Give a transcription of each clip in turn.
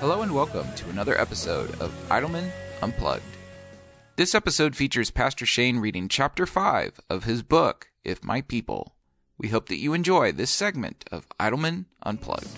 Hello and welcome to another episode of Idleman Unplugged. This episode features Pastor Shane reading chapter 5 of his book, If My People. We hope that you enjoy this segment of Idleman Unplugged.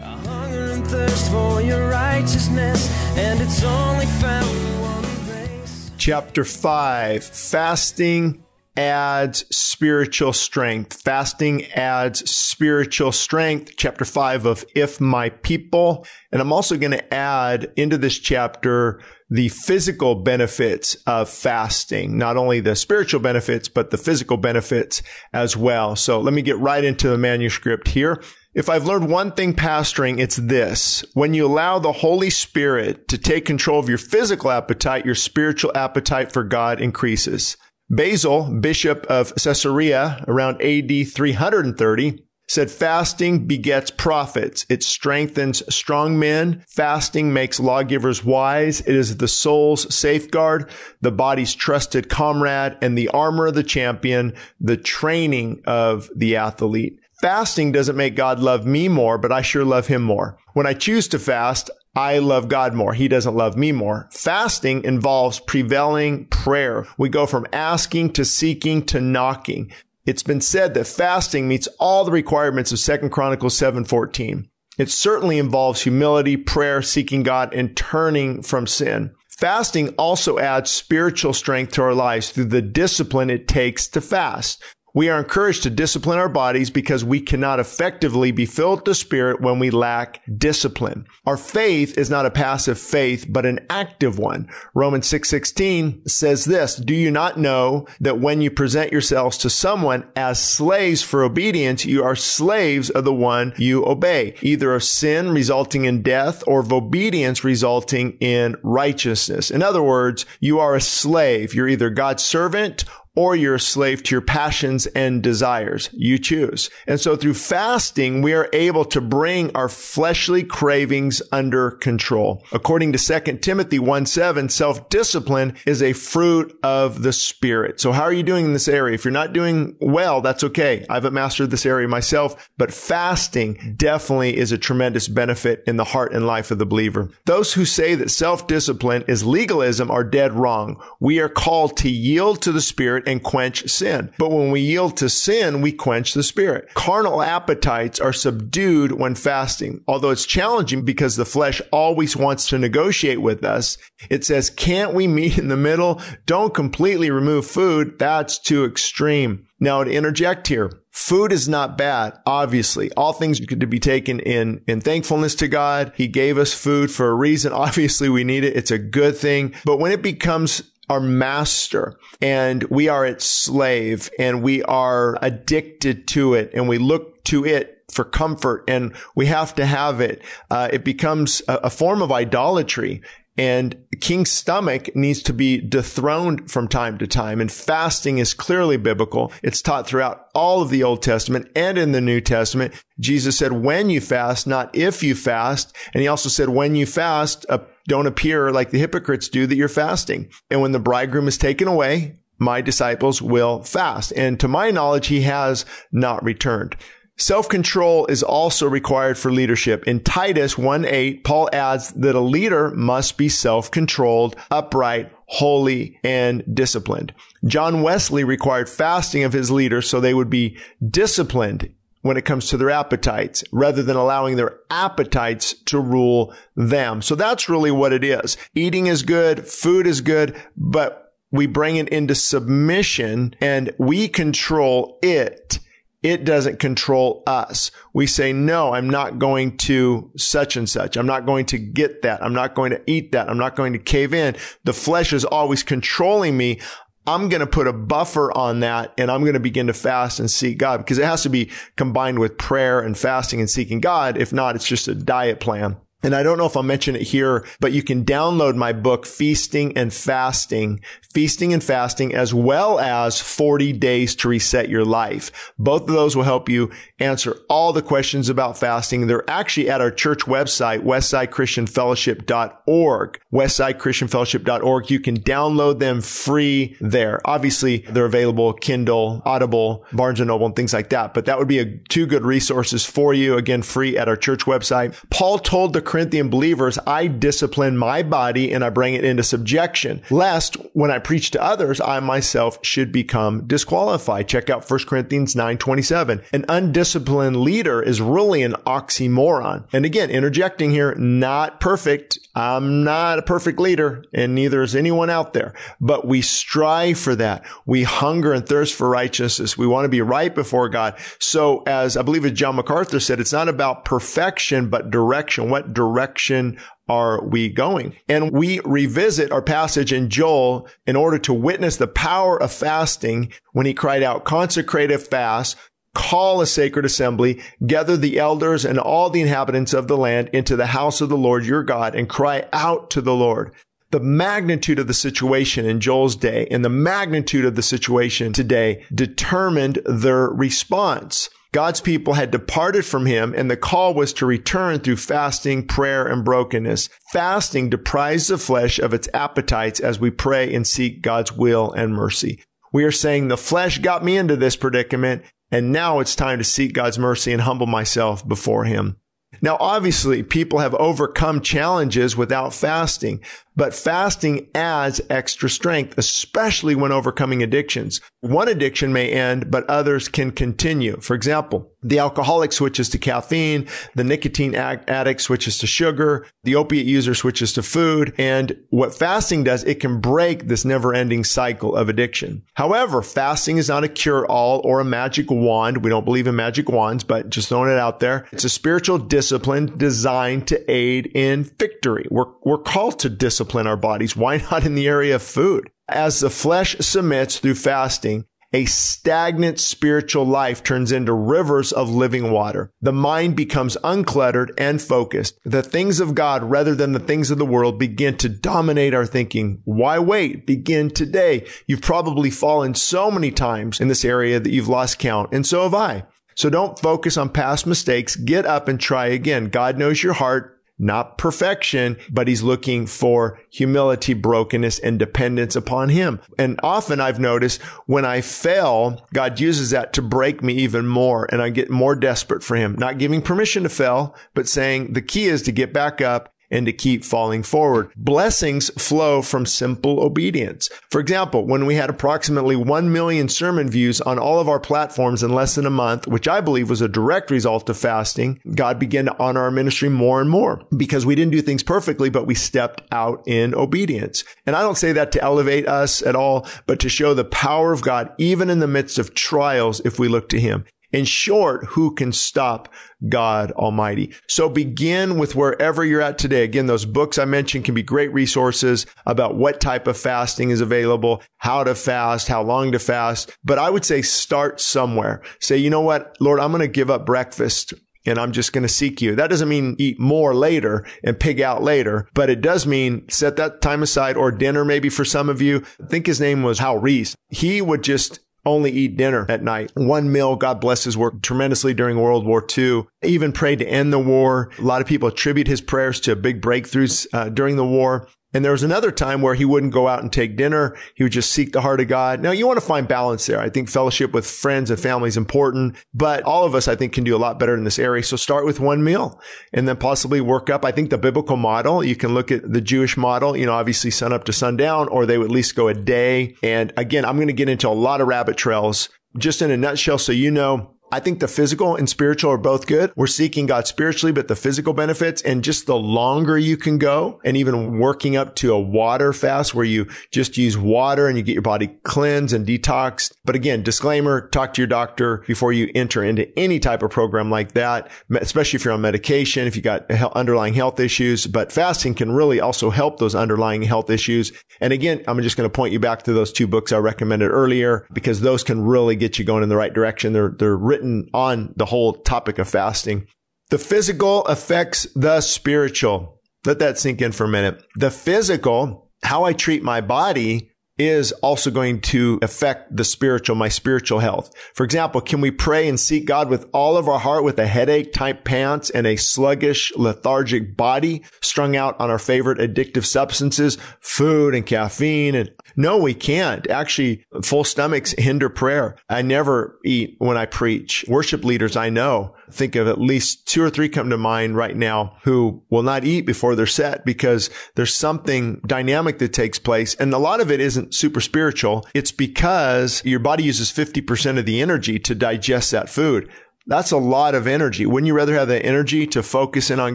a hunger and thirst for your righteousness and it's only found in one grace Chapter 5 Fasting adds spiritual strength. Fasting adds spiritual strength. Chapter 5 of If My People. And I'm also going to add into this chapter the physical benefits of fasting, not only the spiritual benefits, but the physical benefits as well. So let me get right into the manuscript here. If I've learned one thing pastoring, it's this. When you allow the Holy Spirit to take control of your physical appetite, your spiritual appetite for God increases. Basil, bishop of Caesarea around AD 330, said fasting begets prophets. It strengthens strong men. Fasting makes lawgivers wise. It is the soul's safeguard, the body's trusted comrade, and the armor of the champion, the training of the athlete. Fasting doesn't make God love me more, but I sure love him more. When I choose to fast, I love God more. He doesn't love me more. Fasting involves prevailing prayer. We go from asking to seeking to knocking. It's been said that fasting meets all the requirements of 2 Chronicles 7:14. It certainly involves humility, prayer, seeking God, and turning from sin. Fasting also adds spiritual strength to our lives through the discipline it takes to fast. We are encouraged to discipline our bodies because we cannot effectively be filled with the Spirit when we lack discipline. Our faith is not a passive faith, but an active one. Romans 6:16 says this, "Do you not know that when you present yourselves to someone as slaves for obedience, you are slaves of the one you obey, either of sin resulting in death or of obedience resulting in righteousness." In other words, you are a slave. You're either God's servant or you're a slave to your passions and desires. You choose. And so through fasting, we are able to bring our fleshly cravings under control. According to 2 Timothy 1 7, self-discipline is a fruit of the spirit. So how are you doing in this area? If you're not doing well, that's okay. I haven't mastered this area myself, but fasting definitely is a tremendous benefit in the heart and life of the believer. Those who say that self-discipline is legalism are dead wrong. We are called to yield to the spirit and quench sin. But when we yield to sin, we quench the spirit. Carnal appetites are subdued when fasting. Although it's challenging because the flesh always wants to negotiate with us, it says, can't we meet in the middle? Don't completely remove food. That's too extreme. Now to interject here, food is not bad. Obviously, all things could be taken in, in thankfulness to God. He gave us food for a reason. Obviously, we need it. It's a good thing. But when it becomes our master and we are its slave and we are addicted to it and we look to it for comfort and we have to have it. Uh, it becomes a, a form of idolatry and king's stomach needs to be dethroned from time to time. And fasting is clearly biblical. It's taught throughout all of the Old Testament and in the New Testament. Jesus said, when you fast, not if you fast. And he also said, when you fast, don't appear like the hypocrites do that you're fasting. And when the bridegroom is taken away, my disciples will fast. And to my knowledge, he has not returned. Self-control is also required for leadership. In Titus 1-8, Paul adds that a leader must be self-controlled, upright, holy, and disciplined. John Wesley required fasting of his leaders so they would be disciplined when it comes to their appetites rather than allowing their appetites to rule them. So that's really what it is. Eating is good. Food is good, but we bring it into submission and we control it. It doesn't control us. We say, no, I'm not going to such and such. I'm not going to get that. I'm not going to eat that. I'm not going to cave in. The flesh is always controlling me. I'm going to put a buffer on that and I'm going to begin to fast and seek God because it has to be combined with prayer and fasting and seeking God. If not, it's just a diet plan. And I don't know if I'll mention it here, but you can download my book, Feasting and Fasting, Feasting and Fasting, as well as 40 days to reset your life. Both of those will help you answer all the questions about fasting. They're actually at our church website, westsidechristianfellowship.org, westsidechristianfellowship.org. You can download them free there. Obviously, they're available Kindle, Audible, Barnes and Noble, and things like that. But that would be a, two good resources for you. Again, free at our church website. Paul told the Corinthian believers, I discipline my body and I bring it into subjection, lest when I preach to others, I myself should become disqualified. Check out 1 Corinthians 9, 27. An undisciplined leader is really an oxymoron. And again, interjecting here, not perfect. I'm not a perfect leader and neither is anyone out there, but we strive for that. We hunger and thirst for righteousness. We want to be right before God. So as I believe as John MacArthur said, it's not about perfection, but direction. What direction are we going? And we revisit our passage in Joel in order to witness the power of fasting when he cried out, consecrate a fast, call a sacred assembly, gather the elders and all the inhabitants of the land into the house of the Lord your God and cry out to the Lord. The magnitude of the situation in Joel's day and the magnitude of the situation today determined their response. God's people had departed from him and the call was to return through fasting, prayer, and brokenness. Fasting deprives the flesh of its appetites as we pray and seek God's will and mercy. We are saying the flesh got me into this predicament and now it's time to seek God's mercy and humble myself before him. Now, obviously, people have overcome challenges without fasting, but fasting adds extra strength, especially when overcoming addictions. One addiction may end, but others can continue. For example, the alcoholic switches to caffeine, the nicotine addict switches to sugar, the opiate user switches to food. And what fasting does, it can break this never ending cycle of addiction. However, fasting is not a cure all or a magic wand. We don't believe in magic wands, but just throwing it out there. It's a spiritual discipline designed to aid in victory. We're, we're called to discipline discipline our bodies. Why not in the area of food? As the flesh submits through fasting, a stagnant spiritual life turns into rivers of living water. The mind becomes uncluttered and focused. The things of God rather than the things of the world begin to dominate our thinking. Why wait? Begin today. You've probably fallen so many times in this area that you've lost count. And so have I. So don't focus on past mistakes. Get up and try again. God knows your heart not perfection, but he's looking for humility, brokenness, and dependence upon him. And often I've noticed when I fail, God uses that to break me even more and I get more desperate for him, not giving permission to fail, but saying the key is to get back up and to keep falling forward. Blessings flow from simple obedience. For example, when we had approximately 1 million sermon views on all of our platforms in less than a month, which I believe was a direct result of fasting, God began to honor our ministry more and more because we didn't do things perfectly, but we stepped out in obedience. And I don't say that to elevate us at all, but to show the power of God, even in the midst of trials, if we look to Him. In short, who can stop God Almighty? So begin with wherever you're at today. Again, those books I mentioned can be great resources about what type of fasting is available, how to fast, how long to fast. But I would say start somewhere. Say, you know what, Lord, I'm going to give up breakfast and I'm just going to seek you. That doesn't mean eat more later and pig out later, but it does mean set that time aside or dinner maybe for some of you. I think his name was Hal Reese. He would just only eat dinner at night. One meal, God bless his work tremendously during World War II. Even prayed to end the war. A lot of people attribute his prayers to big breakthroughs uh, during the war. And there was another time where he wouldn't go out and take dinner. He would just seek the heart of God. Now you want to find balance there. I think fellowship with friends and family is important, but all of us, I think, can do a lot better in this area. So start with one meal and then possibly work up. I think the biblical model, you can look at the Jewish model, you know, obviously sun up to sundown, or they would at least go a day. And again, I'm going to get into a lot of rabbit trails just in a nutshell. So you know, I think the physical and spiritual are both good. We're seeking God spiritually, but the physical benefits and just the longer you can go and even working up to a water fast where you just use water and you get your body cleansed and detoxed. But again, disclaimer, talk to your doctor before you enter into any type of program like that, especially if you're on medication, if you got underlying health issues, but fasting can really also help those underlying health issues. And again, I'm just going to point you back to those two books I recommended earlier because those can really get you going in the right direction. They're, they're written on the whole topic of fasting. The physical affects the spiritual. Let that sink in for a minute. The physical, how I treat my body is also going to affect the spiritual, my spiritual health. For example, can we pray and seek God with all of our heart with a headache type pants and a sluggish, lethargic body strung out on our favorite addictive substances, food and caffeine and no, we can't. Actually, full stomachs hinder prayer. I never eat when I preach. Worship leaders I know think of at least two or three come to mind right now who will not eat before they're set because there's something dynamic that takes place. And a lot of it isn't super spiritual. It's because your body uses 50% of the energy to digest that food. That's a lot of energy. Wouldn't you rather have the energy to focus in on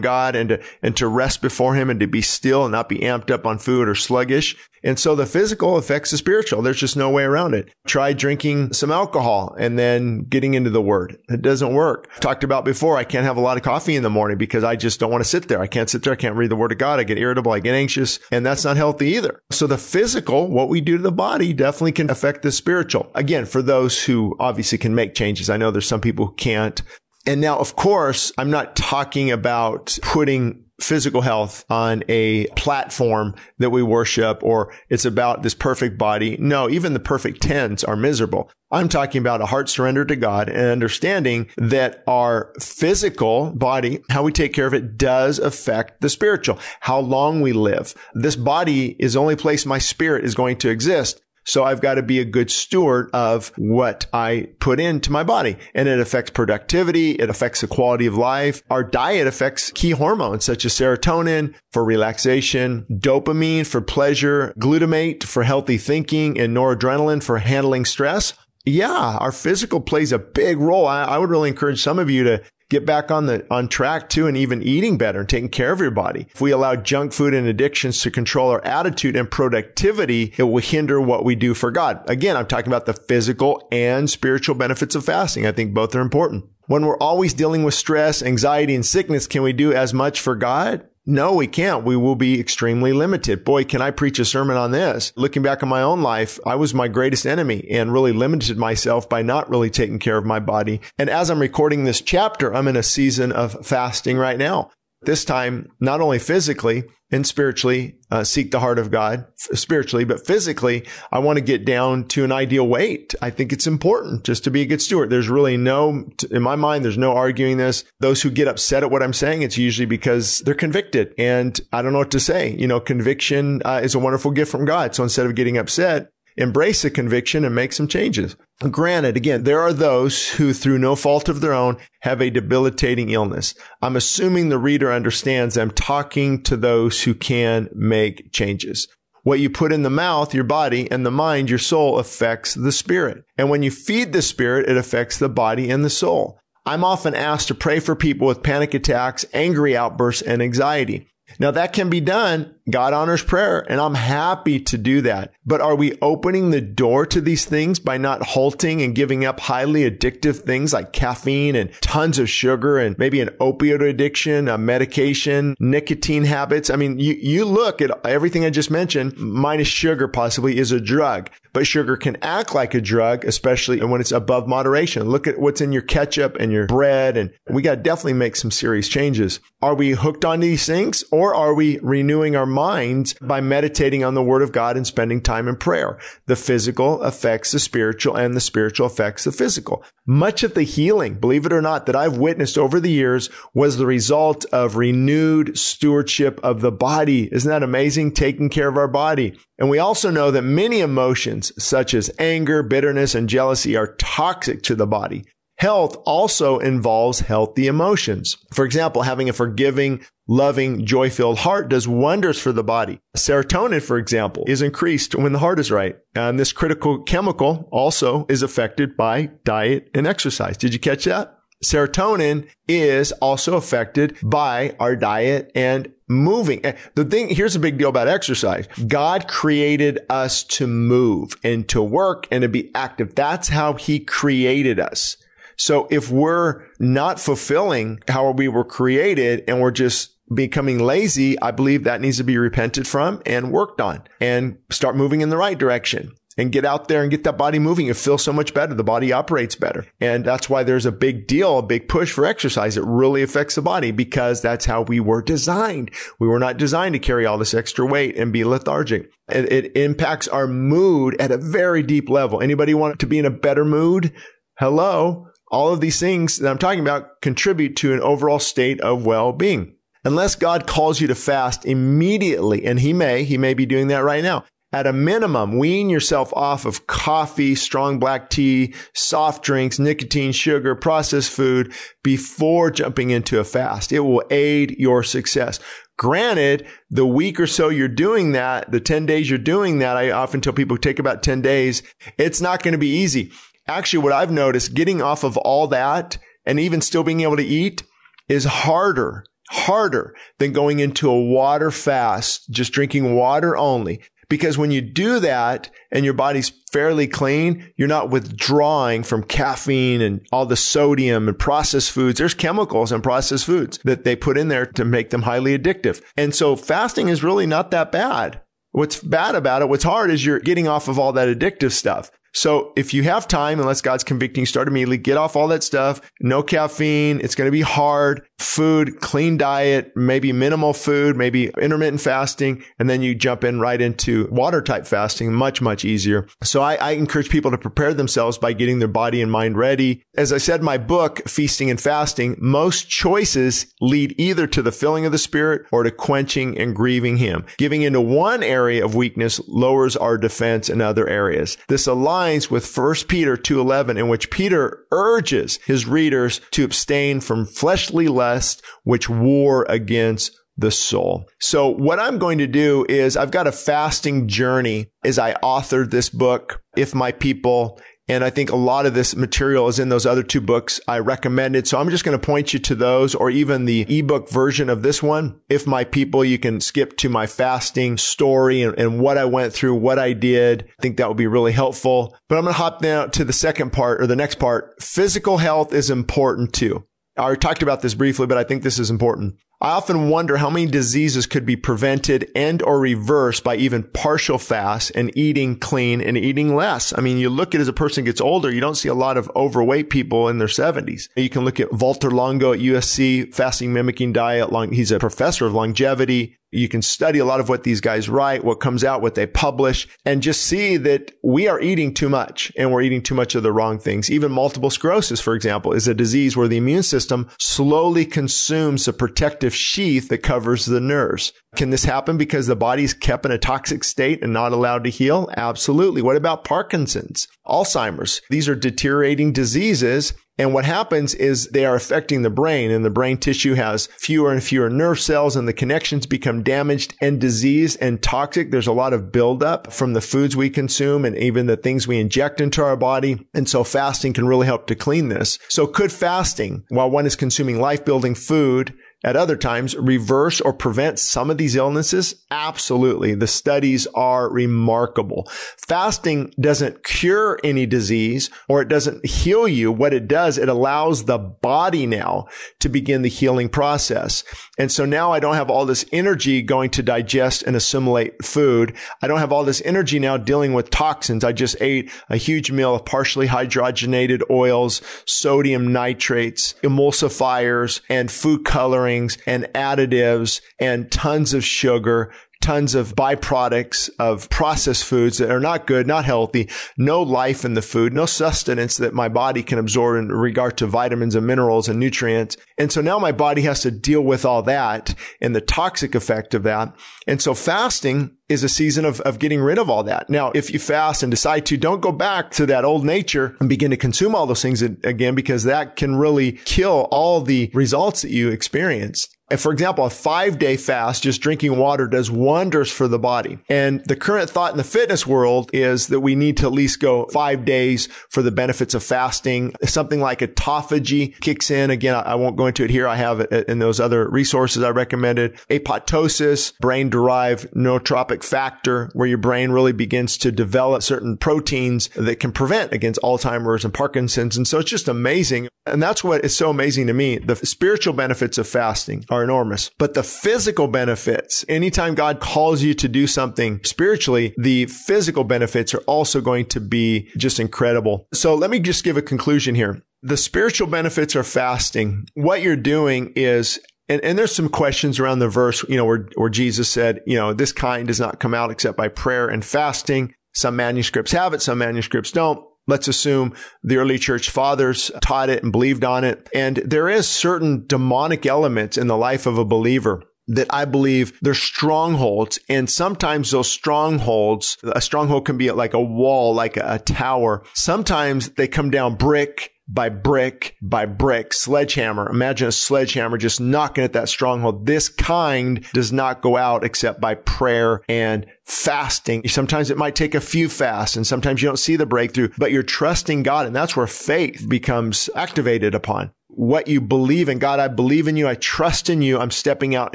God and to, and to rest before Him and to be still and not be amped up on food or sluggish? And so the physical affects the spiritual. There's just no way around it. Try drinking some alcohol and then getting into the word. It doesn't work. Talked about before, I can't have a lot of coffee in the morning because I just don't want to sit there. I can't sit there. I can't read the word of God. I get irritable. I get anxious and that's not healthy either. So the physical, what we do to the body definitely can affect the spiritual. Again, for those who obviously can make changes. I know there's some people who can't. And now, of course, I'm not talking about putting physical health on a platform that we worship or it's about this perfect body. No, even the perfect tens are miserable. I'm talking about a heart surrender to God and understanding that our physical body, how we take care of it does affect the spiritual, how long we live. This body is the only place my spirit is going to exist. So I've got to be a good steward of what I put into my body. And it affects productivity. It affects the quality of life. Our diet affects key hormones such as serotonin for relaxation, dopamine for pleasure, glutamate for healthy thinking, and noradrenaline for handling stress. Yeah, our physical plays a big role. I, I, would really encourage some of you to get back on the on track too and even eating better and taking care of your body. If we allow junk food and addictions to control our attitude and productivity, it will hinder what we do for God. Again, I'm talking about the physical and spiritual benefits of fasting. I think both are important. When we're always dealing with stress, anxiety, and sickness, can we do as much for God? No, we can't. We will be extremely limited. Boy, can I preach a sermon on this? Looking back on my own life, I was my greatest enemy and really limited myself by not really taking care of my body. And as I'm recording this chapter, I'm in a season of fasting right now. This time, not only physically and spiritually, uh, seek the heart of God spiritually, but physically, I want to get down to an ideal weight. I think it's important just to be a good steward. There's really no, in my mind, there's no arguing this. Those who get upset at what I'm saying, it's usually because they're convicted and I don't know what to say. You know, conviction uh, is a wonderful gift from God. So instead of getting upset, embrace the conviction and make some changes. Granted, again, there are those who through no fault of their own have a debilitating illness. I'm assuming the reader understands I'm talking to those who can make changes. What you put in the mouth, your body, and the mind, your soul affects the spirit. And when you feed the spirit, it affects the body and the soul. I'm often asked to pray for people with panic attacks, angry outbursts, and anxiety. Now that can be done. God honors prayer and I'm happy to do that. But are we opening the door to these things by not halting and giving up highly addictive things like caffeine and tons of sugar and maybe an opioid addiction, a medication, nicotine habits? I mean, you, you look at everything I just mentioned, minus sugar possibly is a drug, but sugar can act like a drug, especially when it's above moderation. Look at what's in your ketchup and your bread. And we got to definitely make some serious changes. Are we hooked on these things or are we renewing our minds by meditating on the word of God and spending time in prayer. The physical affects the spiritual and the spiritual affects the physical. Much of the healing, believe it or not, that I've witnessed over the years was the result of renewed stewardship of the body. Isn't that amazing? Taking care of our body. And we also know that many emotions such as anger, bitterness, and jealousy are toxic to the body. Health also involves healthy emotions. For example, having a forgiving, loving, joy filled heart does wonders for the body. Serotonin, for example, is increased when the heart is right. And this critical chemical also is affected by diet and exercise. Did you catch that? Serotonin is also affected by our diet and moving. The thing, here's a big deal about exercise. God created us to move and to work and to be active. That's how he created us. So if we're not fulfilling how we were created and we're just becoming lazy, I believe that needs to be repented from and worked on and start moving in the right direction. and get out there and get that body moving. It feels so much better. The body operates better. And that's why there's a big deal, a big push for exercise. It really affects the body because that's how we were designed. We were not designed to carry all this extra weight and be lethargic. It, it impacts our mood at a very deep level. Anybody want to be in a better mood? Hello. All of these things that I'm talking about contribute to an overall state of well-being. Unless God calls you to fast immediately, and he may, he may be doing that right now. At a minimum, wean yourself off of coffee, strong black tea, soft drinks, nicotine, sugar, processed food before jumping into a fast. It will aid your success. Granted, the week or so you're doing that, the 10 days you're doing that, I often tell people take about 10 days. It's not going to be easy. Actually, what I've noticed getting off of all that and even still being able to eat is harder harder than going into a water fast, just drinking water only. Because when you do that and your body's fairly clean, you're not withdrawing from caffeine and all the sodium and processed foods. There's chemicals in processed foods that they put in there to make them highly addictive. And so fasting is really not that bad. What's bad about it, what's hard is you're getting off of all that addictive stuff. So if you have time, unless God's convicting, start immediately, get off all that stuff. No caffeine. It's going to be hard. Food, clean diet, maybe minimal food, maybe intermittent fasting. And then you jump in right into water type fasting, much, much easier. So I, I encourage people to prepare themselves by getting their body and mind ready. As I said my book, Feasting and Fasting, most choices lead either to the filling of the spirit or to quenching and grieving him. Giving into one area of weakness lowers our defense in other areas. This aligns aligns with 1 Peter 2:11 in which Peter urges his readers to abstain from fleshly lust which war against the soul. So what I'm going to do is I've got a fasting journey as I authored this book, If My People and I think a lot of this material is in those other two books I recommended. So I'm just going to point you to those or even the ebook version of this one. If my people, you can skip to my fasting story and, and what I went through, what I did. I think that would be really helpful. But I'm going to hop now to the second part or the next part. Physical health is important too. I talked about this briefly, but I think this is important. I often wonder how many diseases could be prevented and or reversed by even partial fast and eating clean and eating less. I mean, you look at as a person gets older, you don't see a lot of overweight people in their 70s. You can look at Walter Longo at USC, fasting mimicking diet. He's a professor of longevity. You can study a lot of what these guys write, what comes out, what they publish, and just see that we are eating too much and we're eating too much of the wrong things. Even multiple sclerosis, for example, is a disease where the immune system slowly consumes the protective sheath that covers the nerves. Can this happen because the body's kept in a toxic state and not allowed to heal? Absolutely. What about Parkinson's? Alzheimer's? These are deteriorating diseases and what happens is they are affecting the brain and the brain tissue has fewer and fewer nerve cells and the connections become damaged and diseased and toxic. There's a lot of buildup from the foods we consume and even the things we inject into our body. And so fasting can really help to clean this. So could fasting, while one is consuming life building food, at other times reverse or prevent some of these illnesses? Absolutely. The studies are remarkable. Fasting doesn't cure any disease or it doesn't heal you. What it does, it allows the body now to begin the healing process. And so now I don't have all this energy going to digest and assimilate food. I don't have all this energy now dealing with toxins. I just ate a huge meal of partially hydrogenated oils, sodium nitrates, emulsifiers, and food coloring and additives and tons of sugar tons of byproducts of processed foods that are not good, not healthy, no life in the food, no sustenance that my body can absorb in regard to vitamins and minerals and nutrients. And so now my body has to deal with all that and the toxic effect of that. And so fasting is a season of, of getting rid of all that. Now, if you fast and decide to, don't go back to that old nature and begin to consume all those things again, because that can really kill all the results that you experienced. And for example, a five day fast, just drinking water does wonders for the body. And the current thought in the fitness world is that we need to at least go five days for the benefits of fasting. Something like autophagy kicks in. Again, I won't go into it here. I have it in those other resources I recommended. Apoptosis, brain derived neurotrophic factor, where your brain really begins to develop certain proteins that can prevent against Alzheimer's and Parkinson's. And so it's just amazing. And that's what is so amazing to me. The spiritual benefits of fasting are enormous, but the physical benefits, anytime God calls you to do something spiritually, the physical benefits are also going to be just incredible. So let me just give a conclusion here. The spiritual benefits are fasting. What you're doing is and, and there's some questions around the verse, you know, where, where Jesus said, you know, this kind does not come out except by prayer and fasting. Some manuscripts have it, some manuscripts don't. Let's assume the early church fathers taught it and believed on it. And there is certain demonic elements in the life of a believer that I believe they're strongholds. And sometimes those strongholds, a stronghold can be like a wall, like a, tower. Sometimes they come down brick by brick by brick, sledgehammer. Imagine a sledgehammer just knocking at that stronghold. This kind does not go out except by prayer and fasting. Sometimes it might take a few fasts and sometimes you don't see the breakthrough, but you're trusting God. And that's where faith becomes activated upon what you believe in. God, I believe in you. I trust in you. I'm stepping out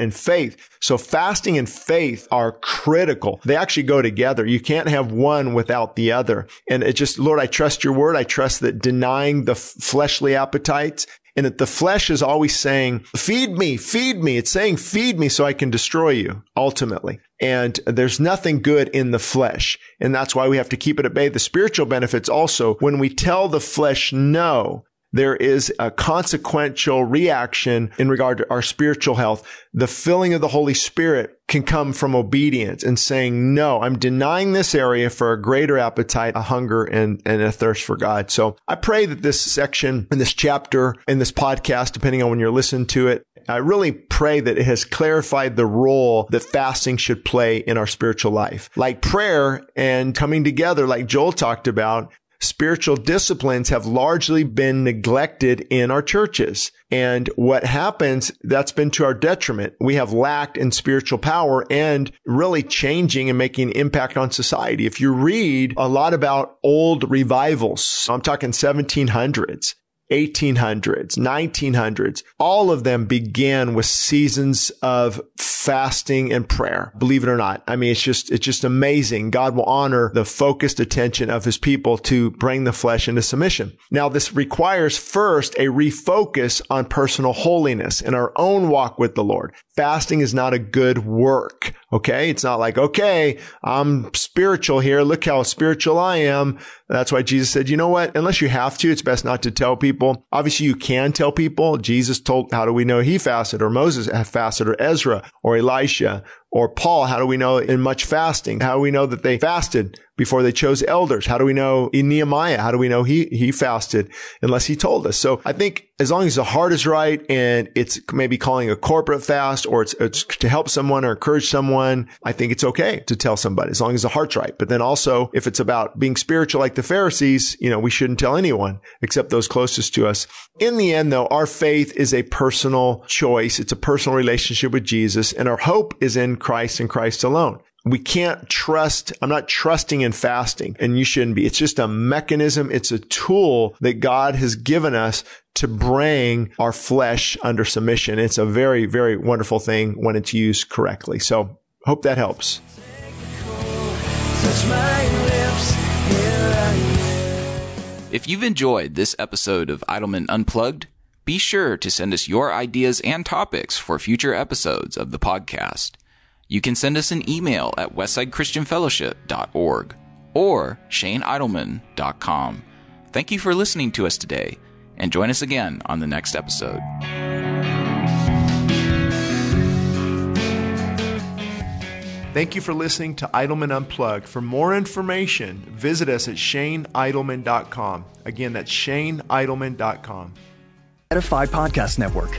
in faith. So fasting and faith are critical. They actually go together. You can't have one without the other. And it just, Lord, I trust your word. I trust that denying the fleshly appetites and that the flesh is always saying, feed me, feed me. It's saying, feed me so I can destroy you ultimately. And there's nothing good in the flesh. And that's why we have to keep it at bay. The spiritual benefits also, when we tell the flesh no, there is a consequential reaction in regard to our spiritual health. The filling of the Holy Spirit can come from obedience and saying, no, I'm denying this area for a greater appetite, a hunger and, and a thirst for God. So I pray that this section in this chapter in this podcast, depending on when you're listening to it, I really pray that it has clarified the role that fasting should play in our spiritual life. Like prayer and coming together, like Joel talked about, spiritual disciplines have largely been neglected in our churches. And what happens, that's been to our detriment. We have lacked in spiritual power and really changing and making impact on society. If you read a lot about old revivals, I'm talking 1700s, 1800s, 1900s, all of them began with seasons of fasting and prayer. Believe it or not. I mean, it's just, it's just amazing. God will honor the focused attention of his people to bring the flesh into submission. Now, this requires first a refocus on personal holiness in our own walk with the Lord. Fasting is not a good work. Okay. It's not like, okay, I'm spiritual here. Look how spiritual I am. That's why Jesus said, you know what? Unless you have to, it's best not to tell people. Obviously, you can tell people. Jesus told, how do we know he fasted or Moses fasted or Ezra or Elisha or Paul? How do we know in much fasting? How do we know that they fasted? before they chose elders? How do we know in Nehemiah? How do we know he, he fasted unless he told us? So I think as long as the heart is right and it's maybe calling a corporate fast or it's, it's to help someone or encourage someone, I think it's okay to tell somebody as long as the heart's right. But then also if it's about being spiritual like the Pharisees, you know, we shouldn't tell anyone except those closest to us. In the end, though, our faith is a personal choice. It's a personal relationship with Jesus and our hope is in Christ and Christ alone. We can't trust. I'm not trusting in fasting and you shouldn't be. It's just a mechanism. It's a tool that God has given us to bring our flesh under submission. It's a very, very wonderful thing when it's used correctly. So hope that helps. If you've enjoyed this episode of Idleman Unplugged, be sure to send us your ideas and topics for future episodes of the podcast you can send us an email at westsidechristianfellowship.org or shaneidleman.com. Thank you for listening to us today, and join us again on the next episode. Thank you for listening to Idleman Unplugged. For more information, visit us at shaneidleman.com. Again, that's shaneidleman.com. Edify Podcast Network.